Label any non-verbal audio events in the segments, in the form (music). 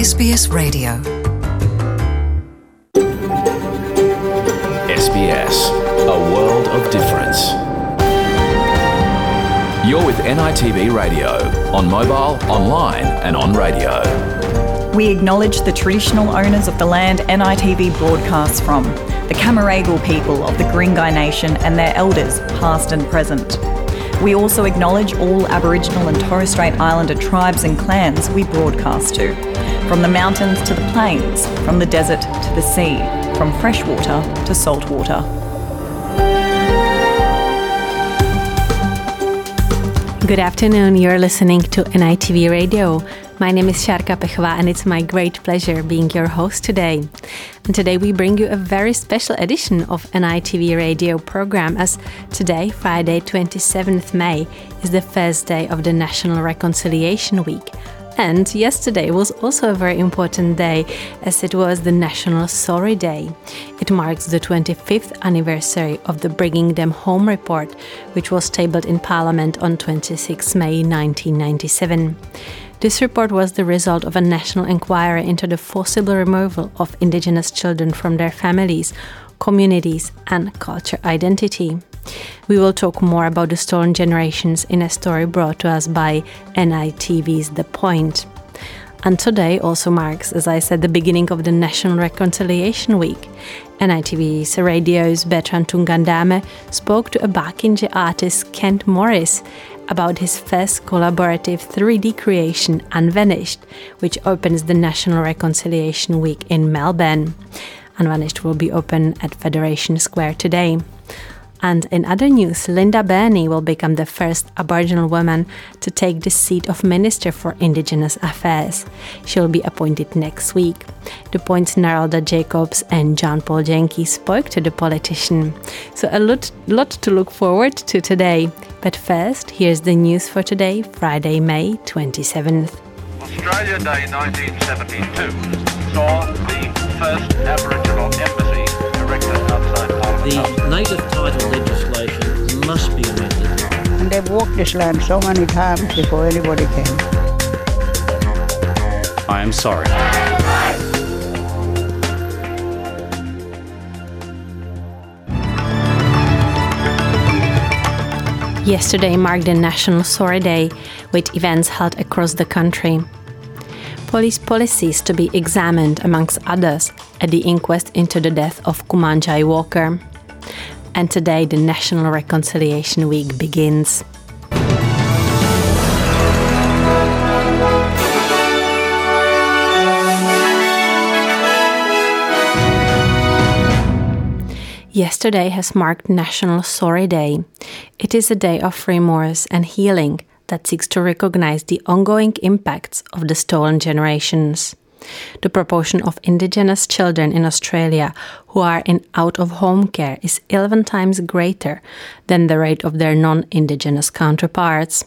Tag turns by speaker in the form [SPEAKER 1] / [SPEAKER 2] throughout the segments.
[SPEAKER 1] SBS Radio.
[SPEAKER 2] SBS, a world of difference. You're with NITV Radio, on mobile, online, and on radio.
[SPEAKER 3] We acknowledge the traditional owners of the land NITV broadcasts from, the Cammeraygal people of the Guringai Nation and their elders, past and present. We also acknowledge all Aboriginal and Torres Strait Islander tribes and clans we broadcast to, from the mountains to the plains, from the desert to the sea, from freshwater to saltwater.
[SPEAKER 4] Good afternoon. You're listening to NITV Radio. My name is Sharka Pechva and it's my great pleasure being your host today. And today we bring you a very special edition of NITV Radio program as today, Friday 27th May, is the first day of the National Reconciliation Week. And yesterday was also a very important day as it was the National Sorry Day. It marks the 25th anniversary of the Bringing Them Home report, which was tabled in Parliament on 26 May 1997. This report was the result of a national inquiry into the forcible removal of Indigenous children from their families, communities, and culture identity. We will talk more about the stolen generations in a story brought to us by NITV's The Point. And today also marks, as I said, the beginning of the National Reconciliation Week. NITV's radio's Bertrand Tungandame spoke to a Barkindji artist Kent Morris about his first collaborative 3D creation, Unvanished, which opens the National Reconciliation Week in Melbourne. Unvanished will be open at Federation Square today. And in other news, Linda Burney will become the first Aboriginal woman to take the seat of Minister for Indigenous Affairs. She'll be appointed next week. The Point's Narelda Jacobs and John Paul Janke spoke to the politician. So a lot, lot to look forward to today. But first, here's the news for today, Friday, May 27th.
[SPEAKER 5] Australia Day 1972 saw the first Aboriginal embassy erected.
[SPEAKER 6] The native title legislation must be amended.
[SPEAKER 7] And they've walked this land so many times before anybody came.
[SPEAKER 8] I am sorry.
[SPEAKER 4] Yesterday marked the National Sorry Day, with events held across the country. Police policies to be examined, amongst others, at the inquest into the death of Kumanjayi Walker. And today, the National Reconciliation Week begins. Yesterday has marked National Sorry Day. It is a day of remorse and healing that seeks to recognize the ongoing impacts of the stolen generations. The proportion of Indigenous children in Australia who are in out of home care is 11 times greater than the rate of their non Indigenous counterparts.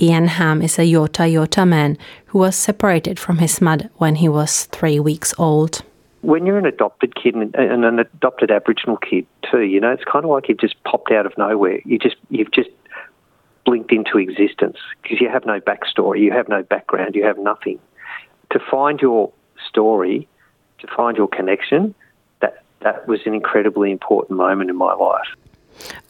[SPEAKER 4] Ian Hamm is a Yorta Yorta man who was separated from his mother when he was three weeks old
[SPEAKER 9] when you're an adopted kid and an adopted Aboriginal kid too, you know, it's kind of like you've just popped out of nowhere. You just you've just blinked into existence because you have no backstory, you have no background, you have nothing. To find your story, to find your connection, that that was an incredibly important moment in my life.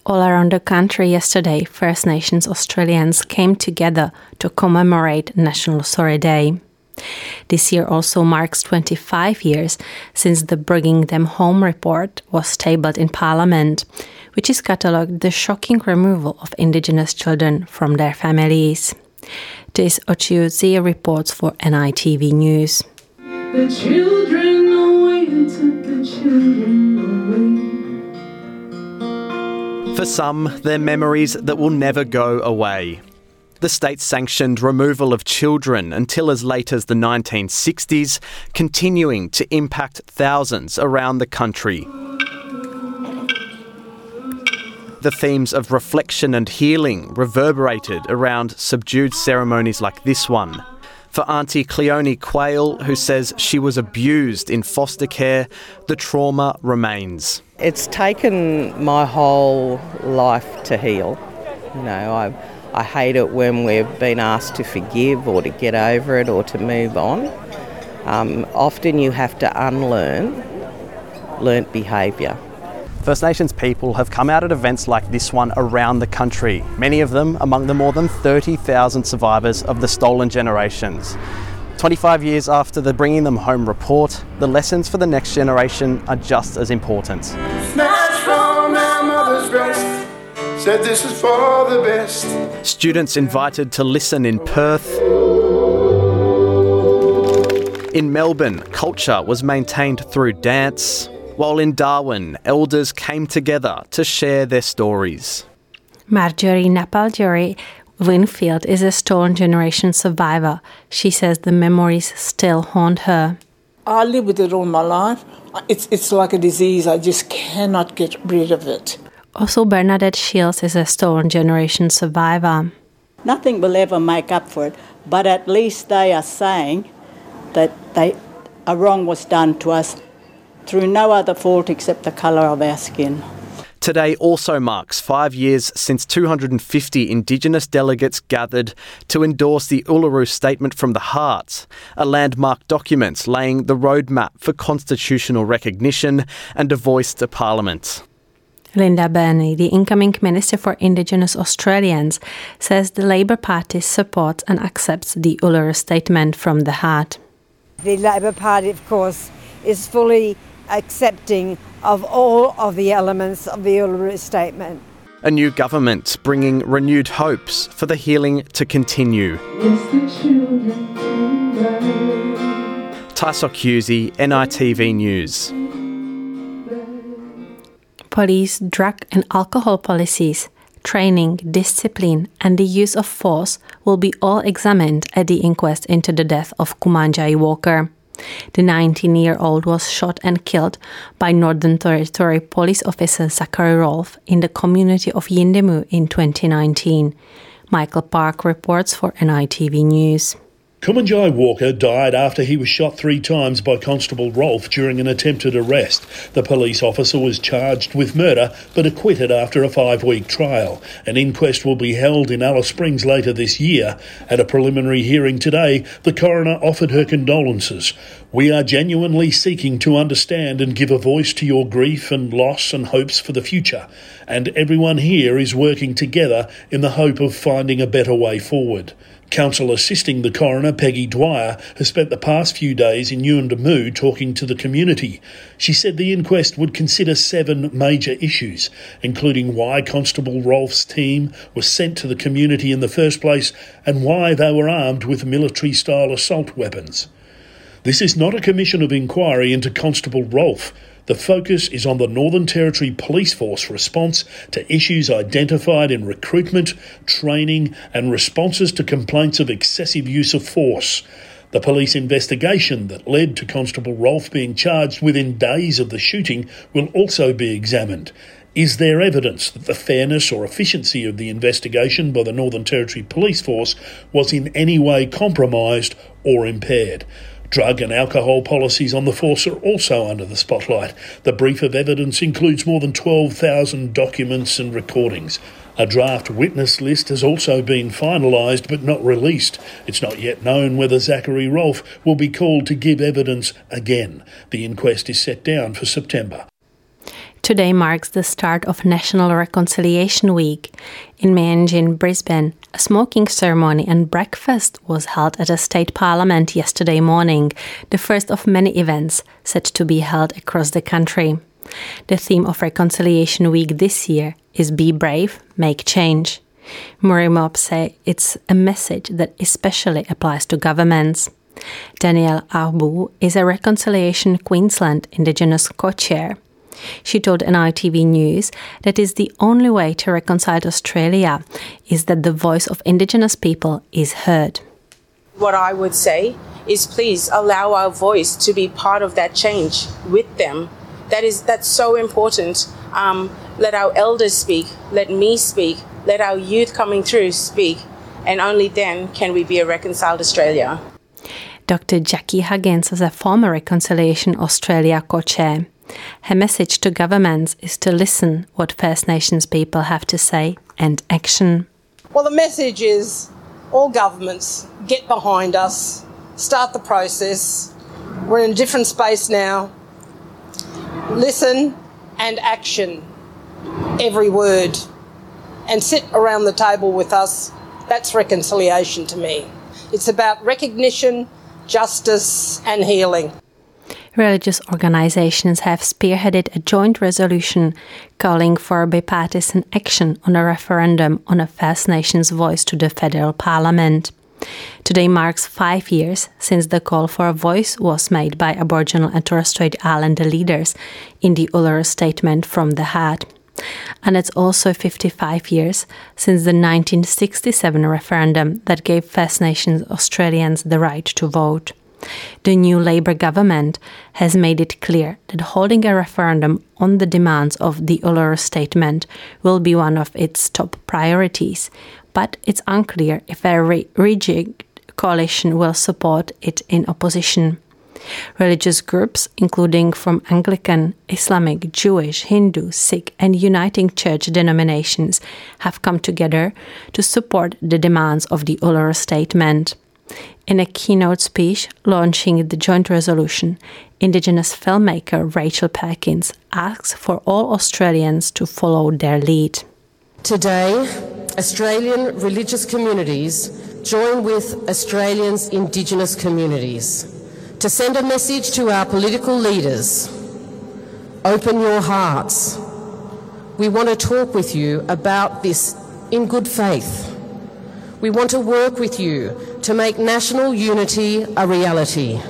[SPEAKER 4] All around the country yesterday, First Nations Australians came together to commemorate National Sorry Day. This year also marks 25 years since the Bringing Them Home report was tabled in Parliament, which is catalogued the shocking removal of Indigenous children from their families. This Ochiuzi reports for NITV News.
[SPEAKER 10] The children away, took the children away.
[SPEAKER 11] For some, they're memories that will never go away the state sanctioned removal of children until as late as the 1960s, continuing to impact thousands around the country. The themes of reflection and healing reverberated around subdued ceremonies like this one. For Auntie Cleone Quayle, who says she was abused in foster care, the trauma remains.
[SPEAKER 12] It's taken my whole life to heal. You know, I I hate it when we've been asked to forgive or to get over it or to move on. Um, often you have to unlearn learnt behaviour.
[SPEAKER 11] First Nations people have come out at events like this one around the country, many of them among the more than 30,000 survivors of the stolen generations. 25 years after the Bringing Them Home report, the lessons for the next generation are just as important.
[SPEAKER 1] Snatched from our mother's breast, said this is for the best.
[SPEAKER 11] Students invited to listen in Perth. In Melbourne, culture was maintained through dance, while in Darwin, elders came together to share their stories.
[SPEAKER 4] Marjorie Napaljory Winfield is a Stolen Generation survivor. She says the memories still haunt her.
[SPEAKER 8] I live with it all my life. It's, it's like a disease. I just cannot get rid of it.
[SPEAKER 4] Also, Bernadette Shields is a Stolen Generation survivor.
[SPEAKER 7] Nothing will ever make up for it, but at least they are saying that they, a wrong was done to us through no other fault except the colour of our skin.
[SPEAKER 11] Today also marks five years since 250 Indigenous delegates gathered to endorse the Uluru Statement from the Heart, a landmark document laying the roadmap for constitutional recognition and a voice to Parliament.
[SPEAKER 4] Linda Burney, the incoming Minister for Indigenous Australians, says the Labor Party supports and accepts the Uluru Statement from the Heart.
[SPEAKER 13] The Labor Party, of course, is fully accepting of all of the elements of the Uluru Statement.
[SPEAKER 11] A new government bringing renewed hopes for the healing to continue. Tysok Husey, NITV News.
[SPEAKER 4] Police, drug and alcohol policies, training, discipline, and the use of force will be all examined at the inquest into the death of Kumanjayi Walker. The 19 year old was shot and killed by Northern Territory police officer Zachary Rolfe in the community of Yuendumu in 2019. Michael Park reports for NITV News.
[SPEAKER 14] Kumanjayi Walker died after he was shot three times by Constable Rolfe during an attempted arrest. The police officer was charged with murder but acquitted after a five week trial. An inquest will be held in Alice Springs later this year. At a preliminary hearing today, the coroner offered her condolences. We are genuinely seeking to understand and give a voice to your grief and loss and hopes for the future. And everyone here is working together in the hope of finding a better way forward. Counsel assisting the coroner, Peggy Dwyer, has spent the past few days in Yuendumu talking to the community. She said the inquest would consider seven major issues, including why Constable Rolfe's team was sent to the community in the first place and why they were armed with military style assault weapons. This is not a commission of inquiry into Constable Rolfe. The focus is on the Northern Territory Police Force response to issues identified in recruitment, training, and responses to complaints of excessive use of force. The police investigation that led to Constable Rolfe being charged within days of the shooting will also be examined. Is there evidence that the fairness or efficiency of the investigation by the Northern Territory Police Force was in any way compromised or impaired? Drug and alcohol policies on the force are also under the spotlight. The brief of evidence includes more than 12,000 documents and recordings. A draft witness list has also been finalised but not released. It's not yet known whether Zachary Rolfe will be called to give evidence again. The inquest is set down for September.
[SPEAKER 4] Today marks the start of National Reconciliation Week. In Meanjin, Brisbane, a smoking ceremony and breakfast was held at a state parliament yesterday morning, the first of many events set to be held across the country. The theme of Reconciliation Week this year is Be Brave, Make Change. Murray Mob say it's a message that especially applies to governments. Danielle Abu is a Reconciliation Queensland Indigenous co-chair. She told NITV News that is the only way to reconcile Australia is that the voice of Indigenous people is heard.
[SPEAKER 15] What I would say is please allow our voice to be part of that change with them. That is that's so important. Um, let our elders speak. Let me speak. Let our youth coming through speak, and only then can we be a reconciled Australia.
[SPEAKER 4] Dr. Jackie Huggins is a former Reconciliation Australia co-chair. Her message to governments is to listen what First Nations people have to say and action.
[SPEAKER 16] Well, the message is all governments get behind us, start the process, We're in a different space now. Listen and action every word and sit around the table with us. That's reconciliation to me. It's about recognition, justice, and healing.
[SPEAKER 4] Religious organizations have spearheaded a joint resolution calling for bipartisan action on a referendum on a First Nations voice to the federal parliament. Today marks five years since the call for a voice was made by Aboriginal and Torres Strait Islander leaders in the Uluru Statement from the Heart. And it's also 55 years since the 1967 referendum that gave First Nations Australians the right to vote. The new Labour government has made it clear that holding a referendum on the demands of the Uluru Statement will be one of its top priorities, but it's unclear if a re- rigid coalition will support it in opposition. Religious groups, including from Anglican, Islamic, Jewish, Hindu, Sikh, and Uniting Church denominations, have come together to support the demands of the Uluru Statement. In a keynote speech launching the joint resolution, Indigenous filmmaker Rachel Perkins asks for all Australians to follow their lead.
[SPEAKER 17] Today, Australian religious communities join with Australians' Indigenous communities to send a message to our political leaders open your hearts. We want to talk with you about this in good faith. We want to work with you to make national unity a reality.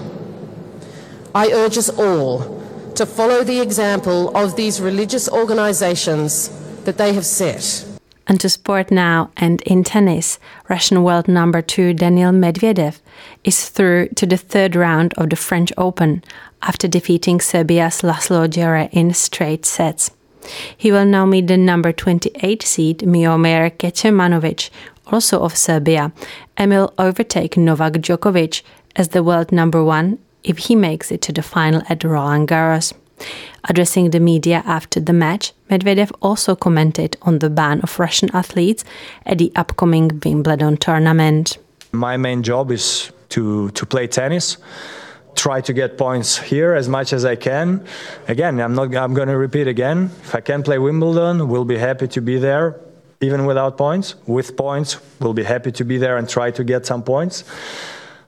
[SPEAKER 17] I urge us all to follow the example of these religious organisations that they have set.
[SPEAKER 4] And to sport now and in tennis, Russian world number two Daniil Medvedev is through to the third round of the French Open after defeating Serbia's Laslo Djere in straight sets. He will now meet the number 28 seed Miomir Kecmanovic, also of Serbia, and will overtake Novak Djokovic as the world number one if he makes it to the final at Roland Garros. Addressing the media after the match, Medvedev also commented on the ban of Russian athletes at the upcoming Wimbledon tournament.
[SPEAKER 18] My main job is to, to play tennis, try to get points here as much as I can. Again, I'm not I'm going to repeat again. If I can play Wimbledon, we'll be happy to be there even without points. With points, we'll be happy to be there and try to get some points.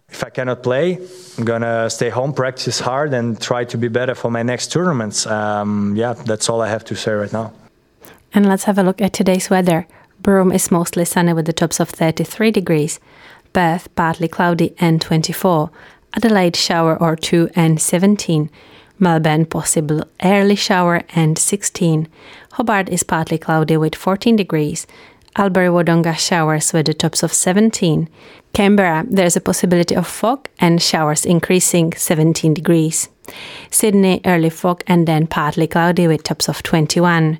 [SPEAKER 18] If I cannot play, I'm gonna stay home, practice hard, and try to be better for my next tournaments. Um, yeah, that's all I have to say right now.
[SPEAKER 4] And let's have a look at today's weather. Broome is mostly sunny with the tops of 33 degrees. Perth, partly cloudy and 24. Adelaide, shower or two and 17. Melbourne, possible early shower and 16. Hobart is partly cloudy with 14 degrees. Albury Wodonga showers with the tops of 17. Canberra, there's a possibility of fog and showers increasing 17 degrees. Sydney, early fog and then partly cloudy with tops of 21.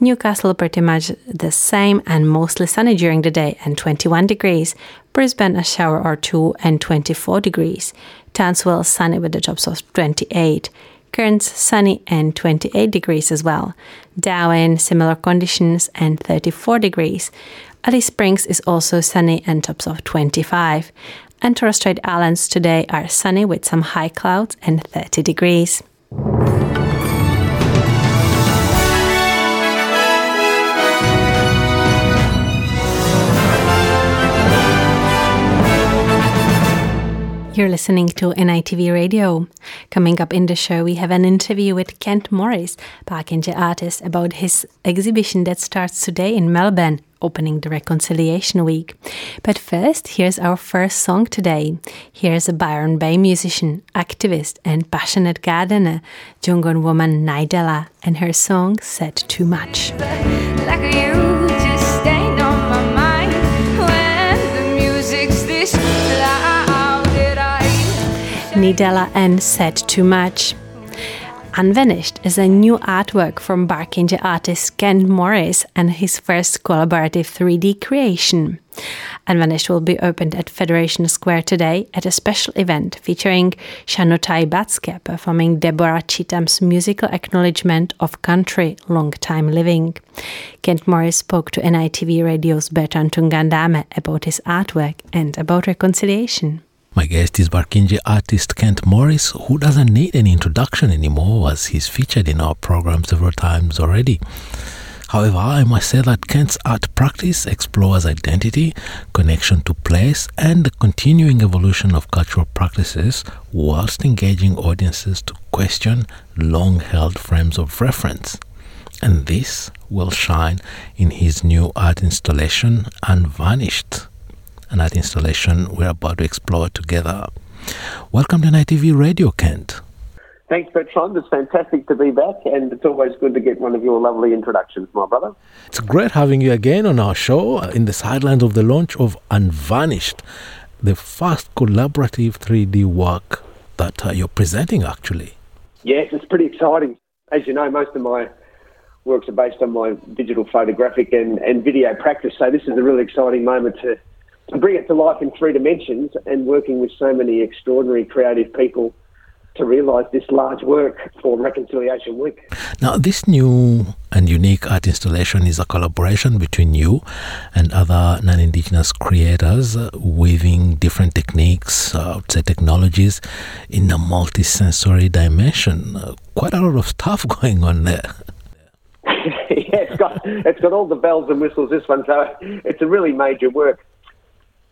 [SPEAKER 4] Newcastle, pretty much the same and mostly sunny during the day and 21 degrees. Brisbane, a shower or two and 24 degrees. Townsville, sunny with the tops of 28. Cairns, sunny and 28 degrees as well. Darwin, similar conditions and 34 degrees. Alice Springs is also sunny and tops of 25. And Torres Strait Islands today are sunny with some high clouds and 30 degrees. You're listening to NITV Radio. Coming up in the show, we have an interview with Kent Morris, Barkindji artist, about his exhibition that starts today in Melbourne, opening the Reconciliation Week. But first, here's our first song today. Here's a Byron Bay musician, activist, and passionate gardener, Jungon woman Nidella, and her song Said Too Much.
[SPEAKER 19] Like
[SPEAKER 4] Nidella and Said Too Much. Unvanished is a new artwork from Barkindji artist Kent Morris and his first collaborative 3D creation. Unvanished will be opened at Federation Square today at a special event featuring Shauntai Batzke performing Deborah Cheetham's musical acknowledgement of country long time living. Kent Morris spoke to NITV Radio's Bertrand Tungandame about his artwork and about reconciliation.
[SPEAKER 20] My guest is Barkindji artist Kent Morris, who doesn't need any introduction anymore as he's featured in our program several times already. However, I must say that Kent's art practice explores identity, connection to place, and the continuing evolution of cultural practices whilst engaging audiences to question long held frames of reference. And this will shine in his new art installation, Unvanished, an art installation we're about to explore together. Welcome to NITV Radio, Kent.
[SPEAKER 21] Thanks, Bertrand. It's fantastic to be back, and it's always good to get one of your lovely introductions, my brother.
[SPEAKER 20] It's great having you again on our show in the sidelines of the launch of Unvanished, the first collaborative 3D work that uh, you're presenting, actually.
[SPEAKER 21] Yes, it's pretty exciting. As you know, most of my works are based on my digital photographic and, and video practice, so this is a really exciting moment to, to bring it to life in three dimensions and working with so many extraordinary creative people to realise this large work for Reconciliation Week.
[SPEAKER 20] Now, this new and unique art installation is a collaboration between you and other non Indigenous creators, uh, weaving different techniques, uh, say technologies, in a multi-sensory dimension. Uh, quite a lot of stuff (laughs) going on there. (laughs)
[SPEAKER 21] yeah, it's got, it's got all the bells and whistles, this one, so it's a really major work.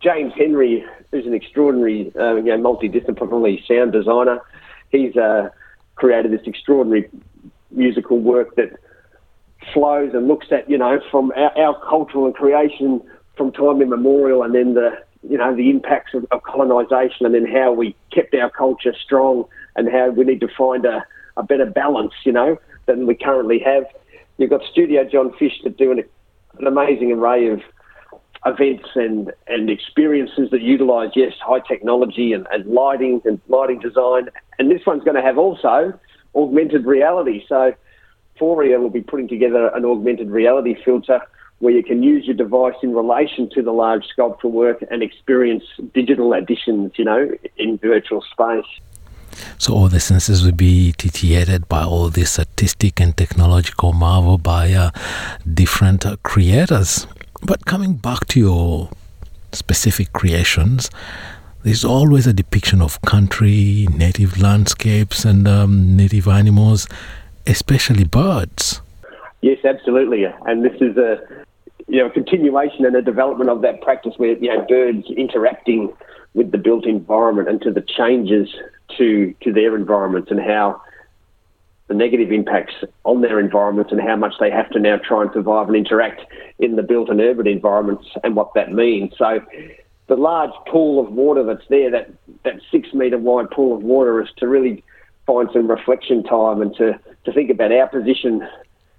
[SPEAKER 21] James Henry, who's an extraordinary, uh, you know, multidisciplinary sound designer, he's uh, created this extraordinary musical work that flows and looks at you know from our, our cultural and creation from time immemorial, and then the you know the impacts of, of colonisation, and then how we kept our culture strong, and how we need to find a, a better balance, you know, than we currently have. You've got Studio John Fish that do an, an amazing array of events and, and experiences that utilise, yes, high technology and, and lighting and lighting design. And this one's going to have also augmented reality. So Foria will be putting together an augmented reality filter where you can use your device in relation to the large sculptural work and experience digital additions, you know, in virtual space.
[SPEAKER 20] So all the senses will be titillated by all this artistic and technological marvel by uh, different uh, creators. But coming back to your specific creations, there's always a depiction of country, native landscapes, and um, native animals, especially birds.
[SPEAKER 21] Yes, absolutely. And this is a you know continuation and a development of that practice where you know birds interacting with the built environment and to the changes to to their environments and how the negative impacts on their environments and how much they have to now try and survive and interact in the built and urban environments and what that means. So the large pool of water that's there, that, that six metre wide pool of water, is to really find some reflection time and to, to think about our position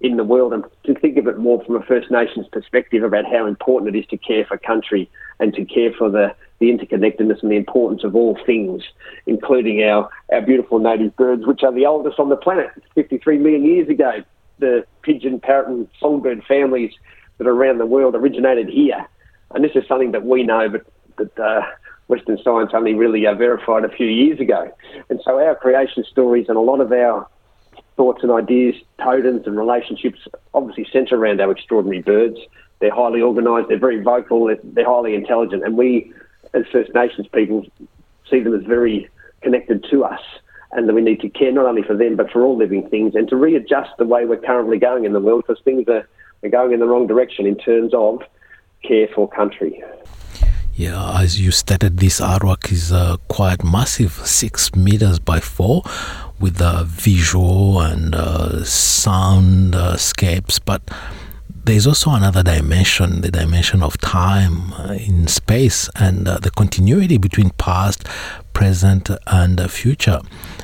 [SPEAKER 21] in the world and to think of it more from a First Nations perspective about how important it is to care for country and to care for the, the interconnectedness and the importance of all things, including our, our beautiful native birds, which are the oldest on the planet, 53 million years ago. The pigeon, parrot, and songbird families that are around the world originated here. And this is something that we know, but that uh, Western science only really uh, verified a few years ago. And so our creation stories and a lot of our thoughts and ideas, totems and relationships obviously centre around our extraordinary birds. They're highly organised, they're very vocal, they're, they're highly intelligent, and we, as First Nations people, see them as very connected to us and that we need to care not only for them but for all living things and to readjust the way we're currently going in the world because things are, are going in the wrong direction in terms of care for country.
[SPEAKER 20] Yeah, as you stated, this artwork is uh, quite massive, six meters by four, with uh, visual and uh, sound uh, scapes. But there's also another dimension, the dimension of time uh, in space and uh, the continuity between past, present, and future.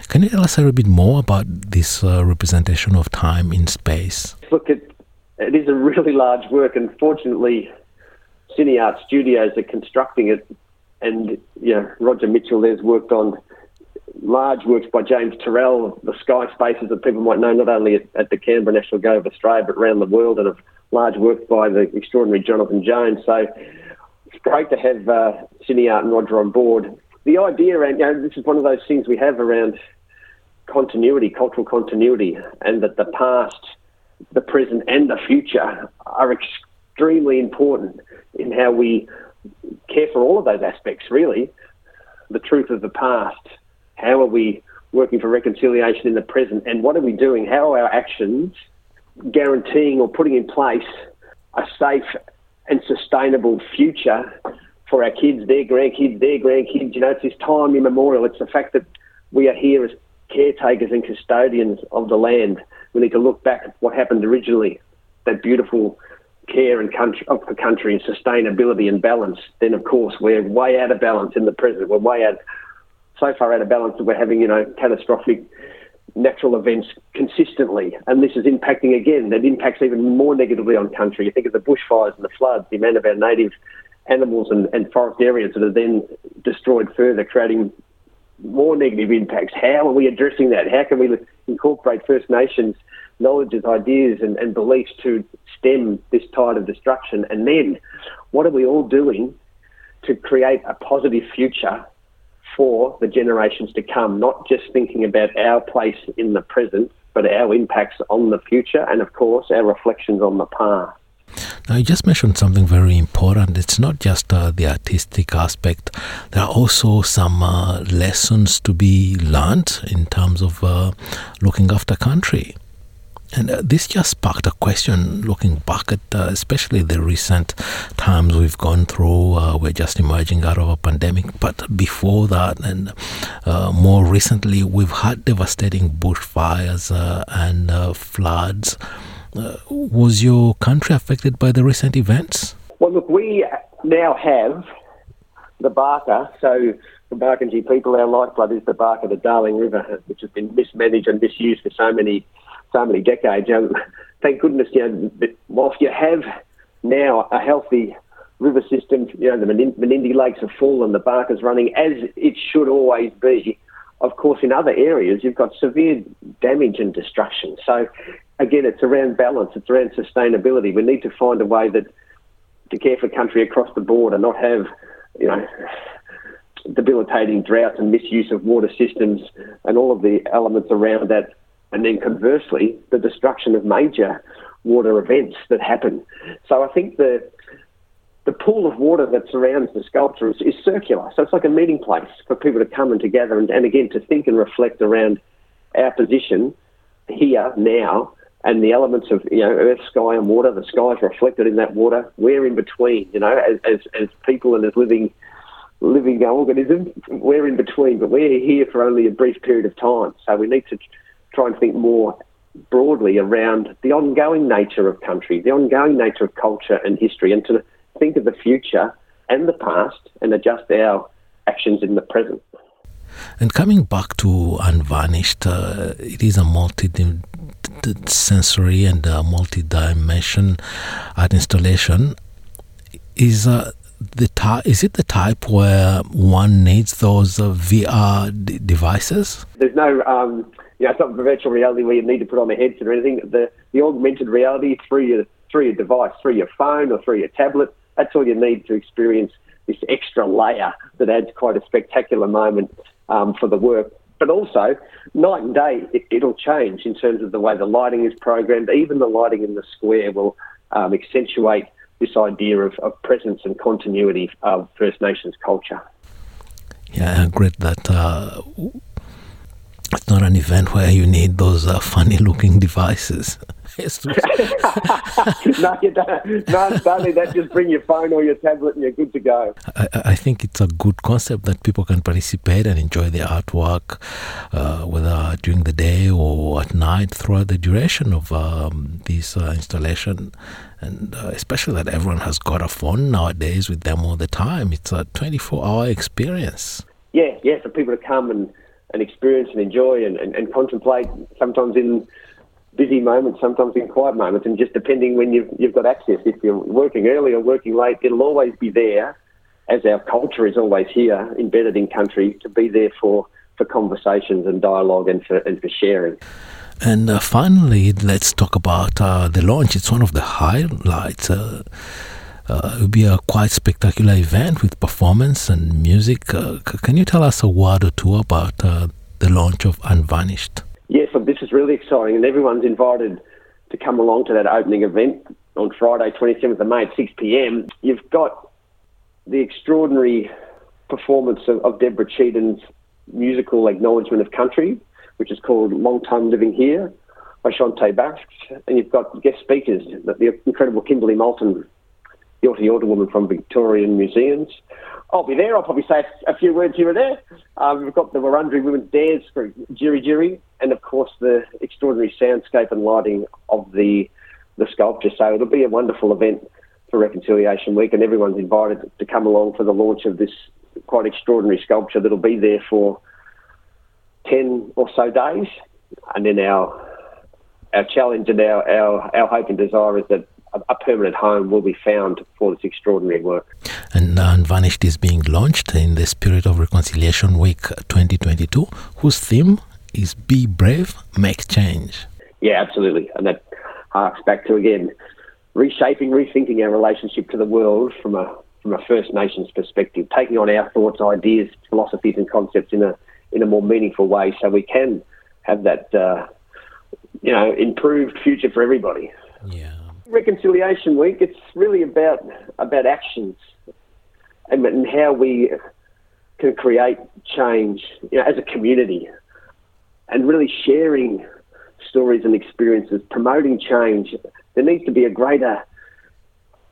[SPEAKER 20] Can you tell us a little bit more about this representation of time in space?
[SPEAKER 21] Look, it, it is a really large work, and fortunately, Cine Art Studios are constructing it, and you know Roger Mitchell there's worked on large works by James Turrell, the sky spaces that people might know not only at, at the Canberra National Gallery of Australia but around the world, and of large work by the extraordinary Jonathan Jones. So it's great to have uh, Cine Art and Roger on board. The idea around you know this is one of those things we have around continuity, cultural continuity, and that the past, the present, and the future are extremely important in how we care for all of those aspects, really. the truth of the past? How are we working for reconciliation in the present? And what are we doing? How are our actions guaranteeing or putting in place a safe and sustainable future for our kids, their grandkids, their grandkids? You know, it's this time immemorial. It's the fact that we are here as caretakers and custodians of the land. We need to look back at what happened originally, that beautiful care and country of the country and sustainability and balance. Then, of course, we're way out of balance in the present. We're way out, so far out of balance that we're having, you know, catastrophic natural events consistently, and this is impacting again. That impacts even more negatively on country. You think of the bushfires and the floods, the amount of our native animals and, and forest areas that are then destroyed further, creating more negative impacts. How are we addressing that? How can we incorporate First Nations knowledges, ideas, and, and beliefs to stem this tide of destruction? And then, what are we all doing to create a positive future for the generations to come? Not just thinking about our place in the present, but our impacts on the future, and of course, our reflections on the past.
[SPEAKER 20] Now, you just mentioned something very important. It's not just uh, the artistic aspect, there are also some uh, lessons to be learned in terms of uh, looking after country. And uh, this just sparked a question looking back at uh, especially the recent times we've gone through. Uh, we're just emerging out of a pandemic, but before that, and uh, more recently, we've had devastating bushfires uh, and uh, floods. was your country affected by the recent events?
[SPEAKER 21] Well, look, we now have the Baaka. So, the Barkindji people, our lifeblood is the Baaka, the Darling River, which has been mismanaged and misused for so many so many decades. Thank goodness, you know, whilst you have now a healthy river system, you know, the Menindee lakes are full and the Baaka's running as it should always be. Of course, in other areas, you've got severe damage and destruction. So, again, it's around balance, it's around sustainability. We need to find a way that to care for country across the board and not have, you know, debilitating droughts and misuse of water systems and all of the elements around that and then conversely, the destruction of major water events that happen. So I think the the pool of water that surrounds the sculpture is, is circular. So it's like a meeting place for people to come and together and, and again to think and reflect around our position here now and the elements of you know earth, sky, and water. The sky is reflected in that water. We're in between, you know, as as, as people and as living living organisms. We're in between, but we're here for only a brief period of time. So we need to try and think more broadly around the ongoing nature of country, the ongoing nature of culture and history, and to think of the future and the past and adjust our actions in the present.
[SPEAKER 20] And coming back to Unvanished, uh, it is a multi sensory and multi-dimension art installation. Is uh, the ty- is it the type where one needs those uh, VR d- devices?
[SPEAKER 21] There's no um, you know, it's not virtual reality where you need to put on a headset or anything. The the augmented reality through your through your device, through your phone or through your tablet, that's all you need to experience this extra layer that adds quite a spectacular moment um, for the work. But also, night and day, it, will change in terms of the way the lighting is programmed. Even the lighting in the square will um, accentuate this idea of, of presence and continuity of First Nations culture.
[SPEAKER 20] Yeah, great that uh, it's not an event where you need those uh, funny looking devices. (laughs) (laughs)
[SPEAKER 21] no, you don't. No, Stanley, that just bring your phone or your tablet and you're good to go.
[SPEAKER 20] I, I think it's a good concept that people can participate and enjoy the artwork, uh, whether during the day or at night, throughout the duration of um, this uh, installation. And uh, especially that everyone has got a phone nowadays with them all the time. It's a 24 hour experience.
[SPEAKER 21] Yeah, yeah, for people to come and and experience and enjoy and, and, and contemplate sometimes in busy moments, sometimes in quiet moments, and just depending when you've, you've got access. If you're working early or working late, it'll always be there, as our culture is always here, embedded in country, to be there for, for conversations and dialogue and for, and for sharing.
[SPEAKER 20] And uh, finally, let's talk about uh, the launch. It's one of the highlights. Uh, uh, it will be a quite spectacular event with performance and music. Uh, can you tell us a word or two about uh, the launch of Unvanished?
[SPEAKER 21] Yes, this is really exciting, and everyone's invited to come along to that opening event on Friday, 27th of May at 6 pm. You've got the extraordinary performance of, of Deborah Cheetham's musical acknowledgement of country, which is called Long Time Living Here by Shante Basks. And you've got guest speakers, the incredible Kimberley Moulton, Yorta Yorta woman from Victorian Museums. I'll be there. I'll probably say a few words here and there. Um, we've got the Wurundjeri Women's Dance Group, Djirri Djirri, and of course the extraordinary soundscape and lighting of the the sculpture. So it'll be a wonderful event for Reconciliation Week, and everyone's invited to come along for the launch of this quite extraordinary sculpture that'll be there for ten or so days, and then our our challenge and our, our, our hope and desire is that a, permanent home will be found for this extraordinary work.
[SPEAKER 20] And Unvanished is being launched in the spirit of Reconciliation Week 2022, whose theme is Be Brave, Make Change.
[SPEAKER 21] Yeah, absolutely. And that harks back to, again, reshaping, rethinking our relationship to the world from a from a First Nations perspective, taking on our thoughts, ideas, philosophies, and concepts in a in a more meaningful way, so we can have that uh, you know improved future for everybody.
[SPEAKER 20] Yeah.
[SPEAKER 21] Reconciliation Week, it's really about about actions and, and how we can create change you know, as a community, and really sharing stories and experiences, promoting change. There needs to be a greater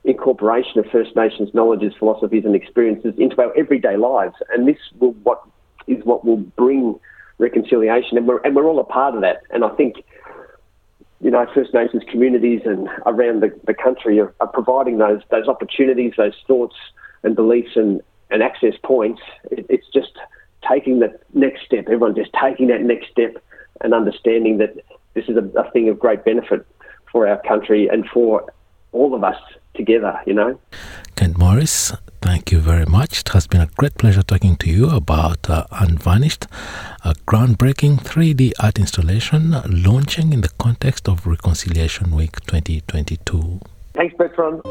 [SPEAKER 21] incorporation of First Nations knowledges, philosophies, and experiences into our everyday lives, and this will what is what will bring reconciliation, and we're and we're all a part of that. And I think you know First Nations communities and around the, the country are, are providing those those opportunities, those thoughts and beliefs and, and access points. It, it's just taking that next step. Everyone just taking that next step and understanding that this is a, a thing of great benefit for our country and for all of us together, you know.
[SPEAKER 20] Kent Morris, thank you very much. It has been a great pleasure talking to you about uh, Unvanished, a groundbreaking 3D art installation launching in the context of Reconciliation Week 2022.
[SPEAKER 21] Thanks, Bertrand.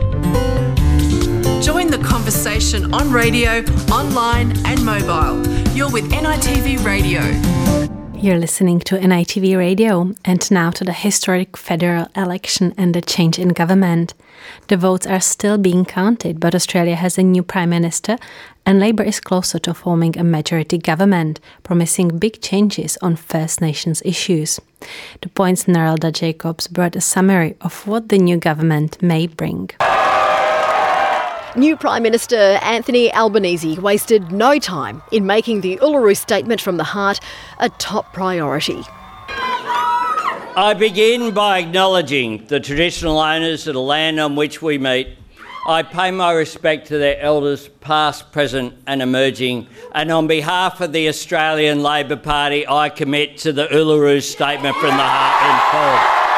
[SPEAKER 22] Join the conversation on radio, online, and mobile. You're with NITV Radio.
[SPEAKER 4] You're listening to NITV Radio, and now to the historic federal election and the change in government. The votes are still being counted, but Australia has a new Prime Minister, and Labor is closer to forming a majority government, promising big changes on First Nations issues. The Point's Narelda Jacobs brought a summary of what the new government may bring.
[SPEAKER 23] New Prime Minister Anthony Albanese wasted no time in making the Uluru Statement from the Heart a top priority.
[SPEAKER 6] I begin by acknowledging the traditional owners of the land on which we meet. I pay my respect to their elders, past, present, and emerging. And on behalf of the Australian Labor Party, I commit to the Uluru Statement from the Heart in full.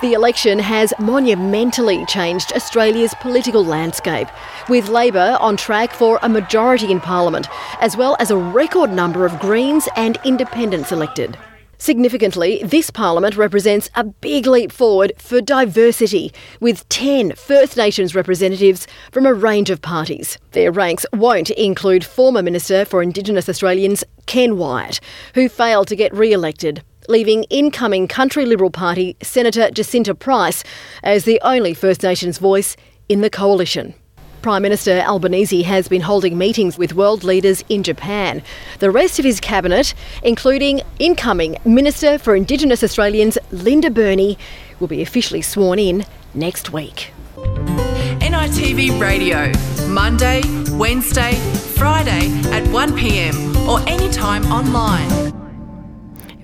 [SPEAKER 23] The election has monumentally changed Australia's political landscape, with Labor on track for a majority in Parliament, as well as a record number of Greens and Independents elected. Significantly, this Parliament represents a big leap forward for diversity, with 10 First Nations representatives from a range of parties. Their ranks won't include former Minister for Indigenous Australians Ken Wyatt, who failed to get re elected leaving incoming Country Liberal Party Senator Jacinta Price as the only First Nations voice in the coalition. Prime Minister Albanese has been holding meetings with world leaders in Japan. The rest of his cabinet, including incoming Minister for Indigenous Australians Linda Burney, will be officially sworn in next week.
[SPEAKER 22] NITV Radio, Monday, Wednesday, Friday at 1pm or anytime online.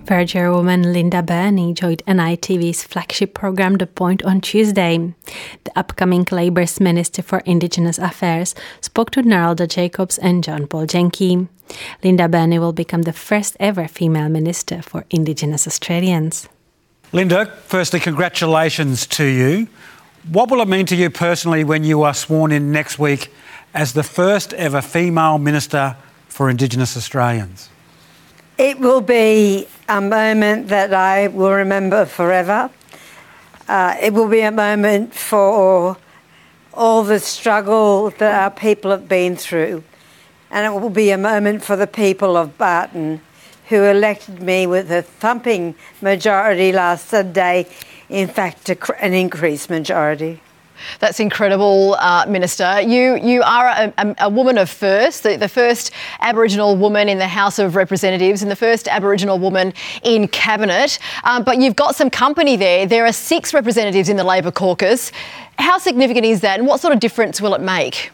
[SPEAKER 4] Wiradjuri woman Linda Burney joined NITV's flagship program The Point on Tuesday. The upcoming Labour's Minister for Indigenous Affairs spoke to Narelda Jacobs and John Paul Janke. Linda Burney will become the first ever female minister for Indigenous Australians.
[SPEAKER 24] Linda, firstly, congratulations to you. What will it mean to you personally when you are sworn in next week as the first ever female minister for Indigenous Australians?
[SPEAKER 13] It will be a moment that I will remember forever. Uh, it will be a moment for all the struggle that our people have been through. And it will be a moment for the people of Barton who elected me with a thumping majority last Sunday, in fact, an increased majority.
[SPEAKER 23] That's incredible, uh, Minister. You you are a, a, a woman of first, the, the, first Aboriginal woman in the House of Representatives and the first Aboriginal woman in Cabinet. Um, but you've got some company there. There are six representatives in the Labor caucus. How significant is that, and what sort of difference will it make?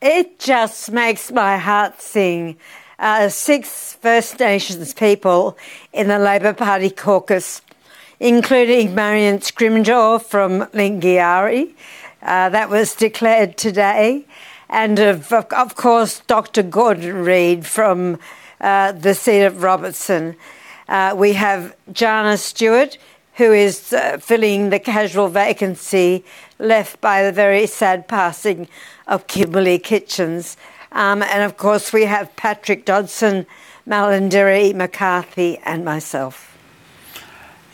[SPEAKER 13] It just makes my heart sing. Uh, six First Nations people in the Labor Party caucus including Marion Scrimgeour from Lingiari. Uh, that was declared today. And of, of course, Dr. Gordon Reid from uh, the seat of Robertson. Uh, we have Jana Stewart, who is uh, filling the casual vacancy left by the very sad passing of Kimberley Kitching. Um, and of course, we have Patrick Dodson, Malarndirri McCarthy, and myself.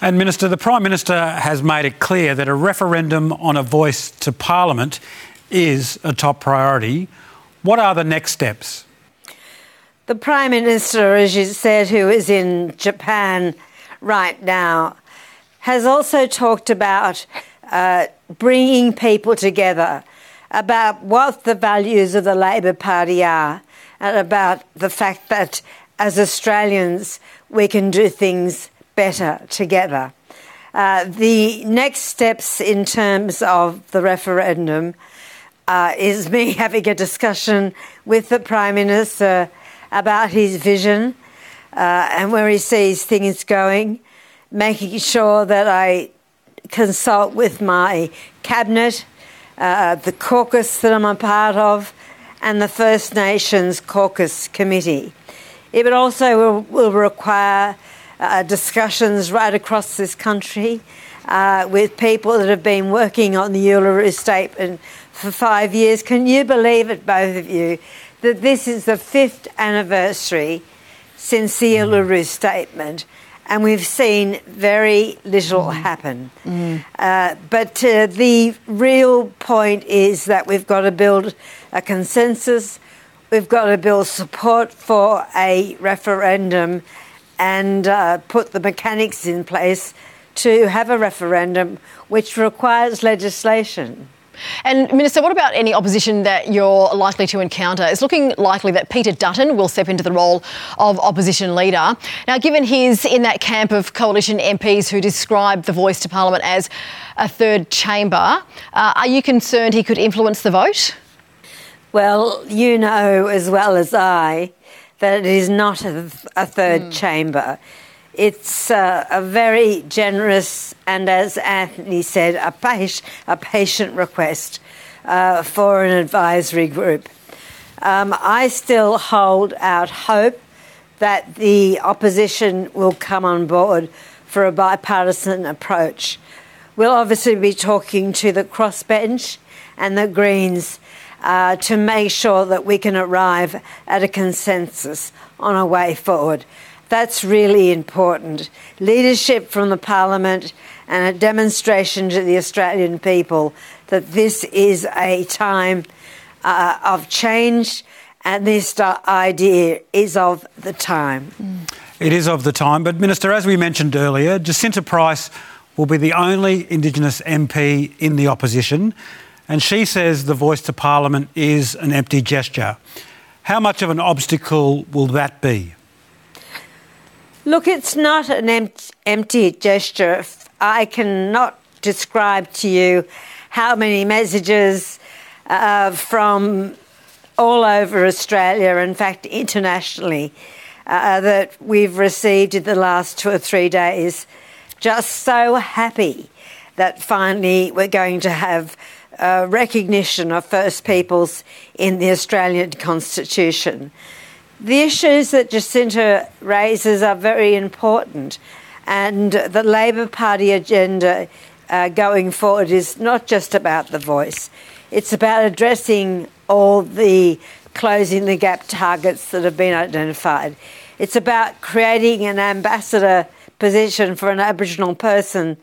[SPEAKER 24] And, Minister, the Prime Minister has made it clear that a referendum on a voice to Parliament is a top priority. What are the next steps?
[SPEAKER 13] The Prime Minister, as you said, who is in Japan right now, has also talked about uh, bringing people together, about what the values of the Labor Party are, and about the fact that as Australians we can do things better together. Uh, the next steps in terms of the referendum uh, is me (laughs) having a discussion with the Prime Minister about his vision uh, and where he sees things going, making sure that I consult with my cabinet, uh, the caucus that I'm a part of, and the First Nations Caucus Committee. It also will, will require uh, discussions right across this country uh, with people that have been working on the Uluru Statement for five years. Can you believe it, both of you, that this is the fifth anniversary since the mm. Uluru Statement? And we've seen very little mm. happen. Mm. Uh, but uh, the real point is that we've got to build a consensus, we've got to build support for a referendum and uh, put the mechanics in place to have a referendum which requires legislation.
[SPEAKER 23] And Minister, what about any opposition that you're likely to encounter? It's looking likely that Peter Dutton will step into the role of opposition leader. Now, given he's in that camp of coalition MPs who describe the voice to Parliament as a third chamber, uh, are you concerned he could influence the vote?
[SPEAKER 13] Well, you know as well as I that it is not a, a third mm. chamber. It's uh, a very generous and, as Anthony said, a, patient, a patient request uh, for an advisory group. Um, I still hold out hope that the opposition will come on board for a bipartisan approach. We'll obviously be talking to the crossbench and the Greens uh, to make sure that we can arrive at a consensus on a way forward. That's really important. Leadership from the Parliament and a demonstration to the Australian people that this is a time uh, of change and this idea is of the time.
[SPEAKER 24] It is of the time. But, Minister, as we mentioned earlier, Jacinta Price will be the only Indigenous MP in the opposition and she says the voice to Parliament is an empty gesture. How much of an obstacle will that be?
[SPEAKER 13] Look, it's not an empty gesture. I cannot describe to you how many messages uh, from all over Australia, in fact, internationally, uh, that we've received in the last two or three days. Just so happy that finally we're going to have uh, recognition of First Peoples in the Australian Constitution. The issues that Jacinta raises are very important, and the Labor Party agenda uh, going forward is not just about the voice, it's about addressing all the closing the gap targets that have been identified. It's about creating an ambassador position for an Aboriginal person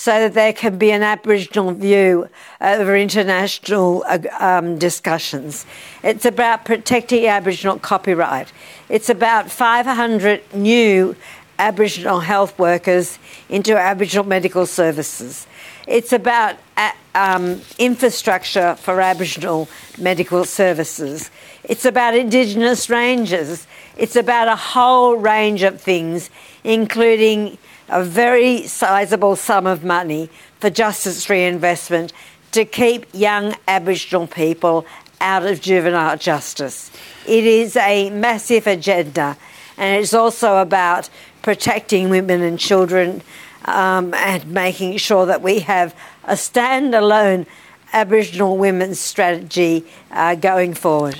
[SPEAKER 13] so that there can be an Aboriginal view over international uh, um, discussions. It's about protecting Aboriginal copyright. It's about 500 new Aboriginal health workers into Aboriginal medical services. It's about uh, um, infrastructure for Aboriginal medical services. It's about Indigenous rangers. It's about a whole range of things, including a very sizable sum of money for justice reinvestment to keep young Aboriginal people out of juvenile justice. It is a massive agenda, and it's also about protecting women and children um, and making sure that we have a standalone Aboriginal women's strategy uh, going forward.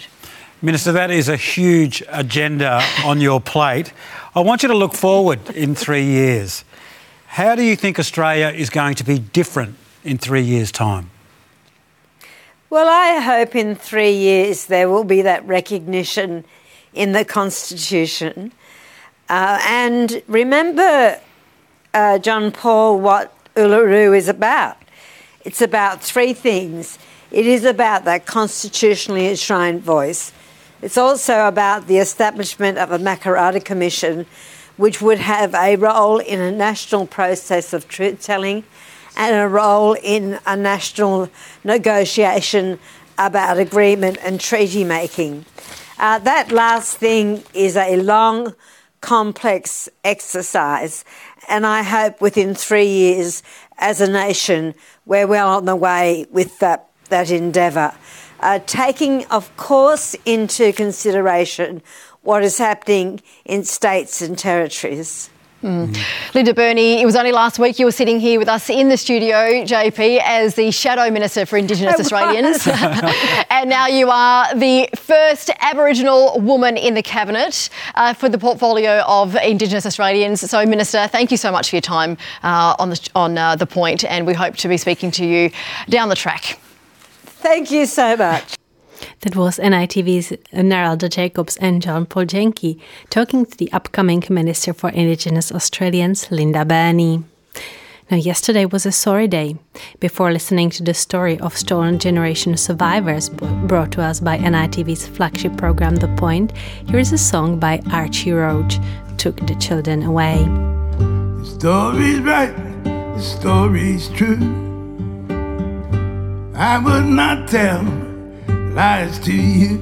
[SPEAKER 24] Minister, that is a huge agenda on your plate. I want you to look forward in three years. How do you think Australia is going to be different in three years' time?
[SPEAKER 13] Well, I hope in three years there will be that recognition in the Constitution. Uh, and remember, uh, John Paul, what Uluru is about. It's about three things. It is about that constitutionally enshrined voice. It's also about the establishment of a Makarrata Commission, which would have a role in a national process of truth telling and a role in a national negotiation about agreement and treaty making. Uh, that last thing is a long, complex exercise, and I hope within three years, as a nation, we're well on the way with that, that endeavour. Uh, taking, of course, into consideration what is happening in states and territories.
[SPEAKER 23] Mm. Linda Burney, it was only last week you were sitting here with us in the studio, JP, as the Shadow Minister for Indigenous (laughs) Australians. (laughs) and now you are the first Aboriginal woman in the Cabinet uh, for the portfolio of Indigenous Australians. So, Minister, thank you so much for your time uh, on, the, on uh, the point, and we hope to be speaking to you down the track.
[SPEAKER 13] Thank you so much.
[SPEAKER 4] That was NITV's Narelda Jacobs and John Paul Janke talking to the upcoming Minister for Indigenous Australians, Linda Burney. Now, yesterday was a sorry day. Before listening to the story of stolen generation survivors brought to us by NITV's flagship program, The Point, here is a song by Archie Roach, Took the Children Away.
[SPEAKER 1] The story's right, the story's true. I would not tell lies to you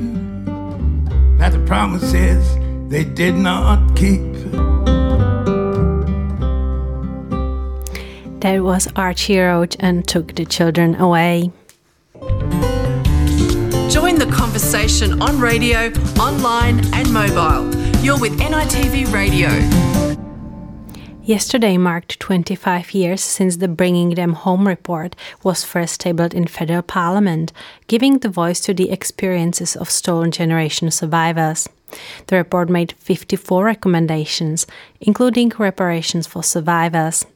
[SPEAKER 1] that the promises they did not keep.
[SPEAKER 4] That was Archie Roach and Took the Children Away.
[SPEAKER 22] Join the conversation on radio, online, and mobile. You're with NITV Radio.
[SPEAKER 4] Yesterday marked 25 years since the Bringing Them Home report was first tabled in federal parliament, giving the voice to the experiences of stolen generation survivors. The report made 54 recommendations, including reparations for survivors.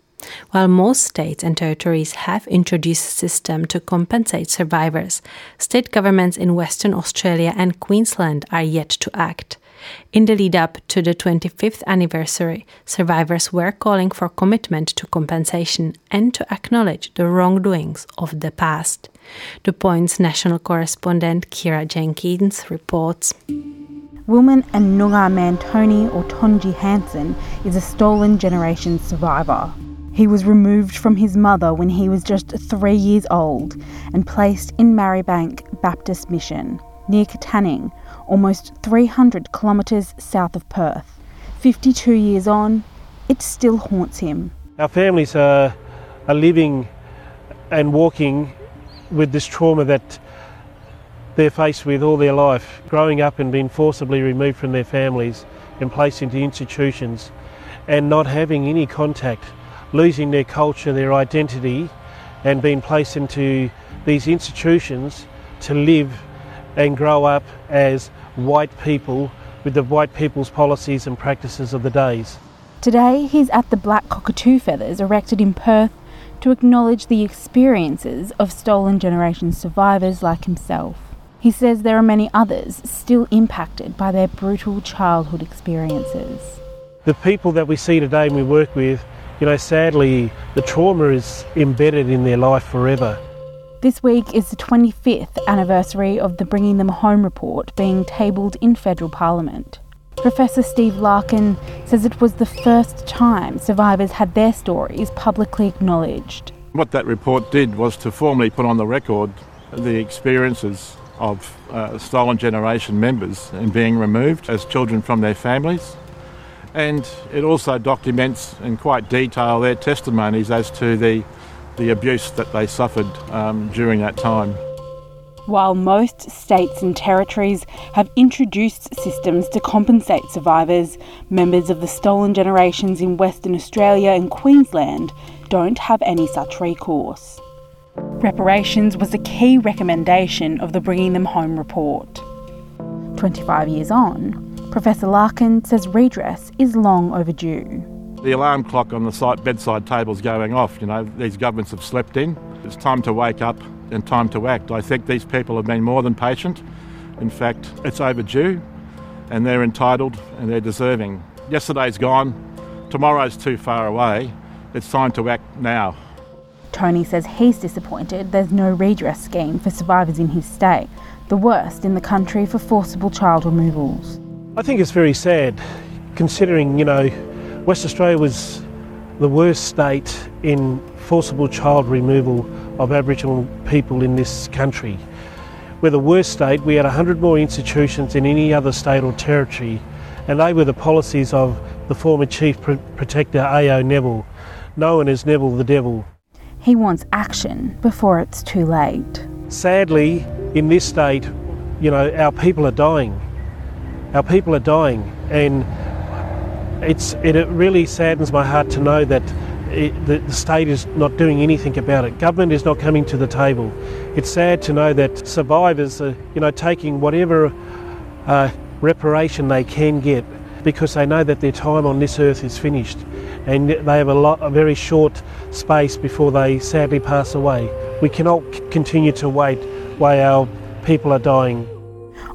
[SPEAKER 4] While most states and territories have introduced a system to compensate survivors, state governments in Western Australia and Queensland are yet to act. In the lead up to the 25th anniversary, survivors were calling for commitment to compensation and to acknowledge the wrongdoings of the past. The Point's national correspondent Keira Jenkins reports.
[SPEAKER 25] Woman and Noongar man Tony or Tonji Hansen is a stolen generation survivor. He was removed from his mother when he was just three years old and placed in Marribank Baptist Mission, near Katanning, almost 300 kilometres south of Perth. 52 years on, it still haunts him.
[SPEAKER 26] Our families are, are living and walking with this trauma that they're faced with all their life, growing up and being forcibly removed from their families and placed into institutions and not having any contact, losing their culture, their identity, and being placed into these institutions to live and grow up as white people with the white people's policies and practices of the days.
[SPEAKER 25] Today, he's at the black cockatoo feathers erected in Perth to acknowledge the experiences of stolen generation survivors like himself. He says there are many others still impacted by their brutal childhood experiences.
[SPEAKER 26] The people that we see today and we work with, you know, sadly, the trauma is embedded in their life forever.
[SPEAKER 25] This week is the 25th anniversary of the Bringing Them Home report being tabled in federal parliament. Professor Steve Larkin says it was the first time survivors had their stories publicly acknowledged.
[SPEAKER 27] What that report did was to formally put on the record the experiences of uh, stolen generation members and being removed as children from their families. And it also documents in quite detail their testimonies as to the, the abuse that they suffered um, during that time.
[SPEAKER 25] While most states and territories have introduced systems to compensate survivors, members of the stolen generations in Western Australia and Queensland don't have any such recourse. Reparations was a key recommendation of the Bringing Them Home report. 25 years on, Professor Larkin says redress is long overdue.
[SPEAKER 27] The alarm clock on the site bedside table is going off. You know, these governments have slept in. It's time to wake up and time to act. I think these people have been more than patient. In fact, it's overdue and they're entitled and they're deserving. Yesterday's gone, tomorrow's too far away. It's time to act now.
[SPEAKER 25] Tony says he's disappointed there's no redress scheme for survivors in his state, the worst in the country for forcible child removals.
[SPEAKER 26] I think it's very sad considering, you know, West Australia was the worst state in forcible child removal of Aboriginal people in this country. We're the worst state. We had 100 more institutions than any other state or territory, and they were the policies of the former Chief Protector A.O. Neville, known as Neville the Devil.
[SPEAKER 25] He wants action before it's too late.
[SPEAKER 26] Sadly, in this state, you know, our people are dying. Our people are dying, and it's it really saddens my heart to know that it, the, the state is not doing anything about it. Government is not coming to the table. It's sad to know that survivors are, you know, taking whatever uh, reparation they can get because they know that their time on this earth is finished, and they have a lot, a very short space before they sadly pass away. We cannot continue to wait while our people are dying.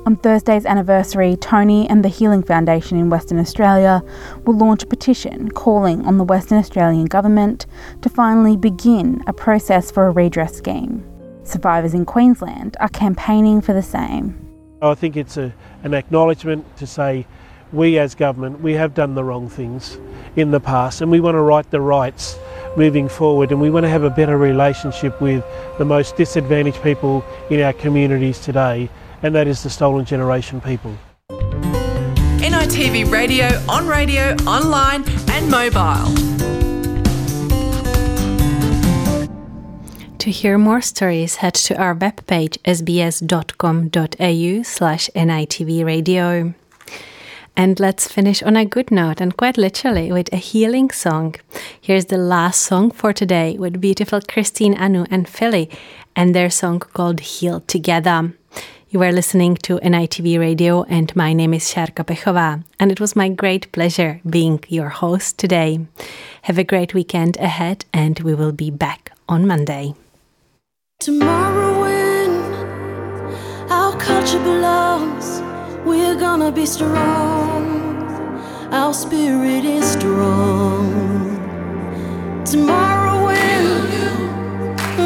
[SPEAKER 25] On Thursday's anniversary, Tony and the Healing Foundation in Western Australia will launch a petition calling on the Western Australian Government to finally begin a process for a redress scheme. Survivors in Queensland are campaigning for the same.
[SPEAKER 26] I think it's a, an acknowledgement to say we as government, we have done the wrong things in the past and we want to right the rights moving forward and we want to have a better relationship with the most disadvantaged people in our communities today and that is the stolen generation people.
[SPEAKER 22] NITV Radio, on radio, online, and mobile.
[SPEAKER 4] To hear more stories, head to our webpage sbs.com.au slash NITV radio. And let's finish on a good note and quite literally with a healing song. Here's the last song for today with beautiful Christine Anu and Philly and their song called Heal Together. You are listening to NITV Radio, and my name is Sharka Pechova, and it was my great pleasure being your host today. Have a great weekend ahead, and we will be back on Monday.
[SPEAKER 28] Tomorrow, when our culture belongs, we're gonna be strong. Our spirit is strong. Tomorrow, when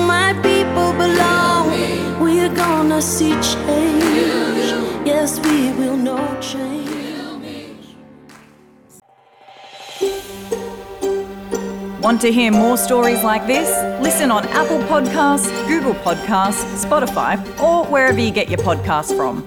[SPEAKER 28] my people belong, we're gonna see change. Yes, we will know change.
[SPEAKER 29] Want to hear more stories like this? Listen on Apple Podcasts, Google Podcasts, Spotify, or wherever you get your podcasts from.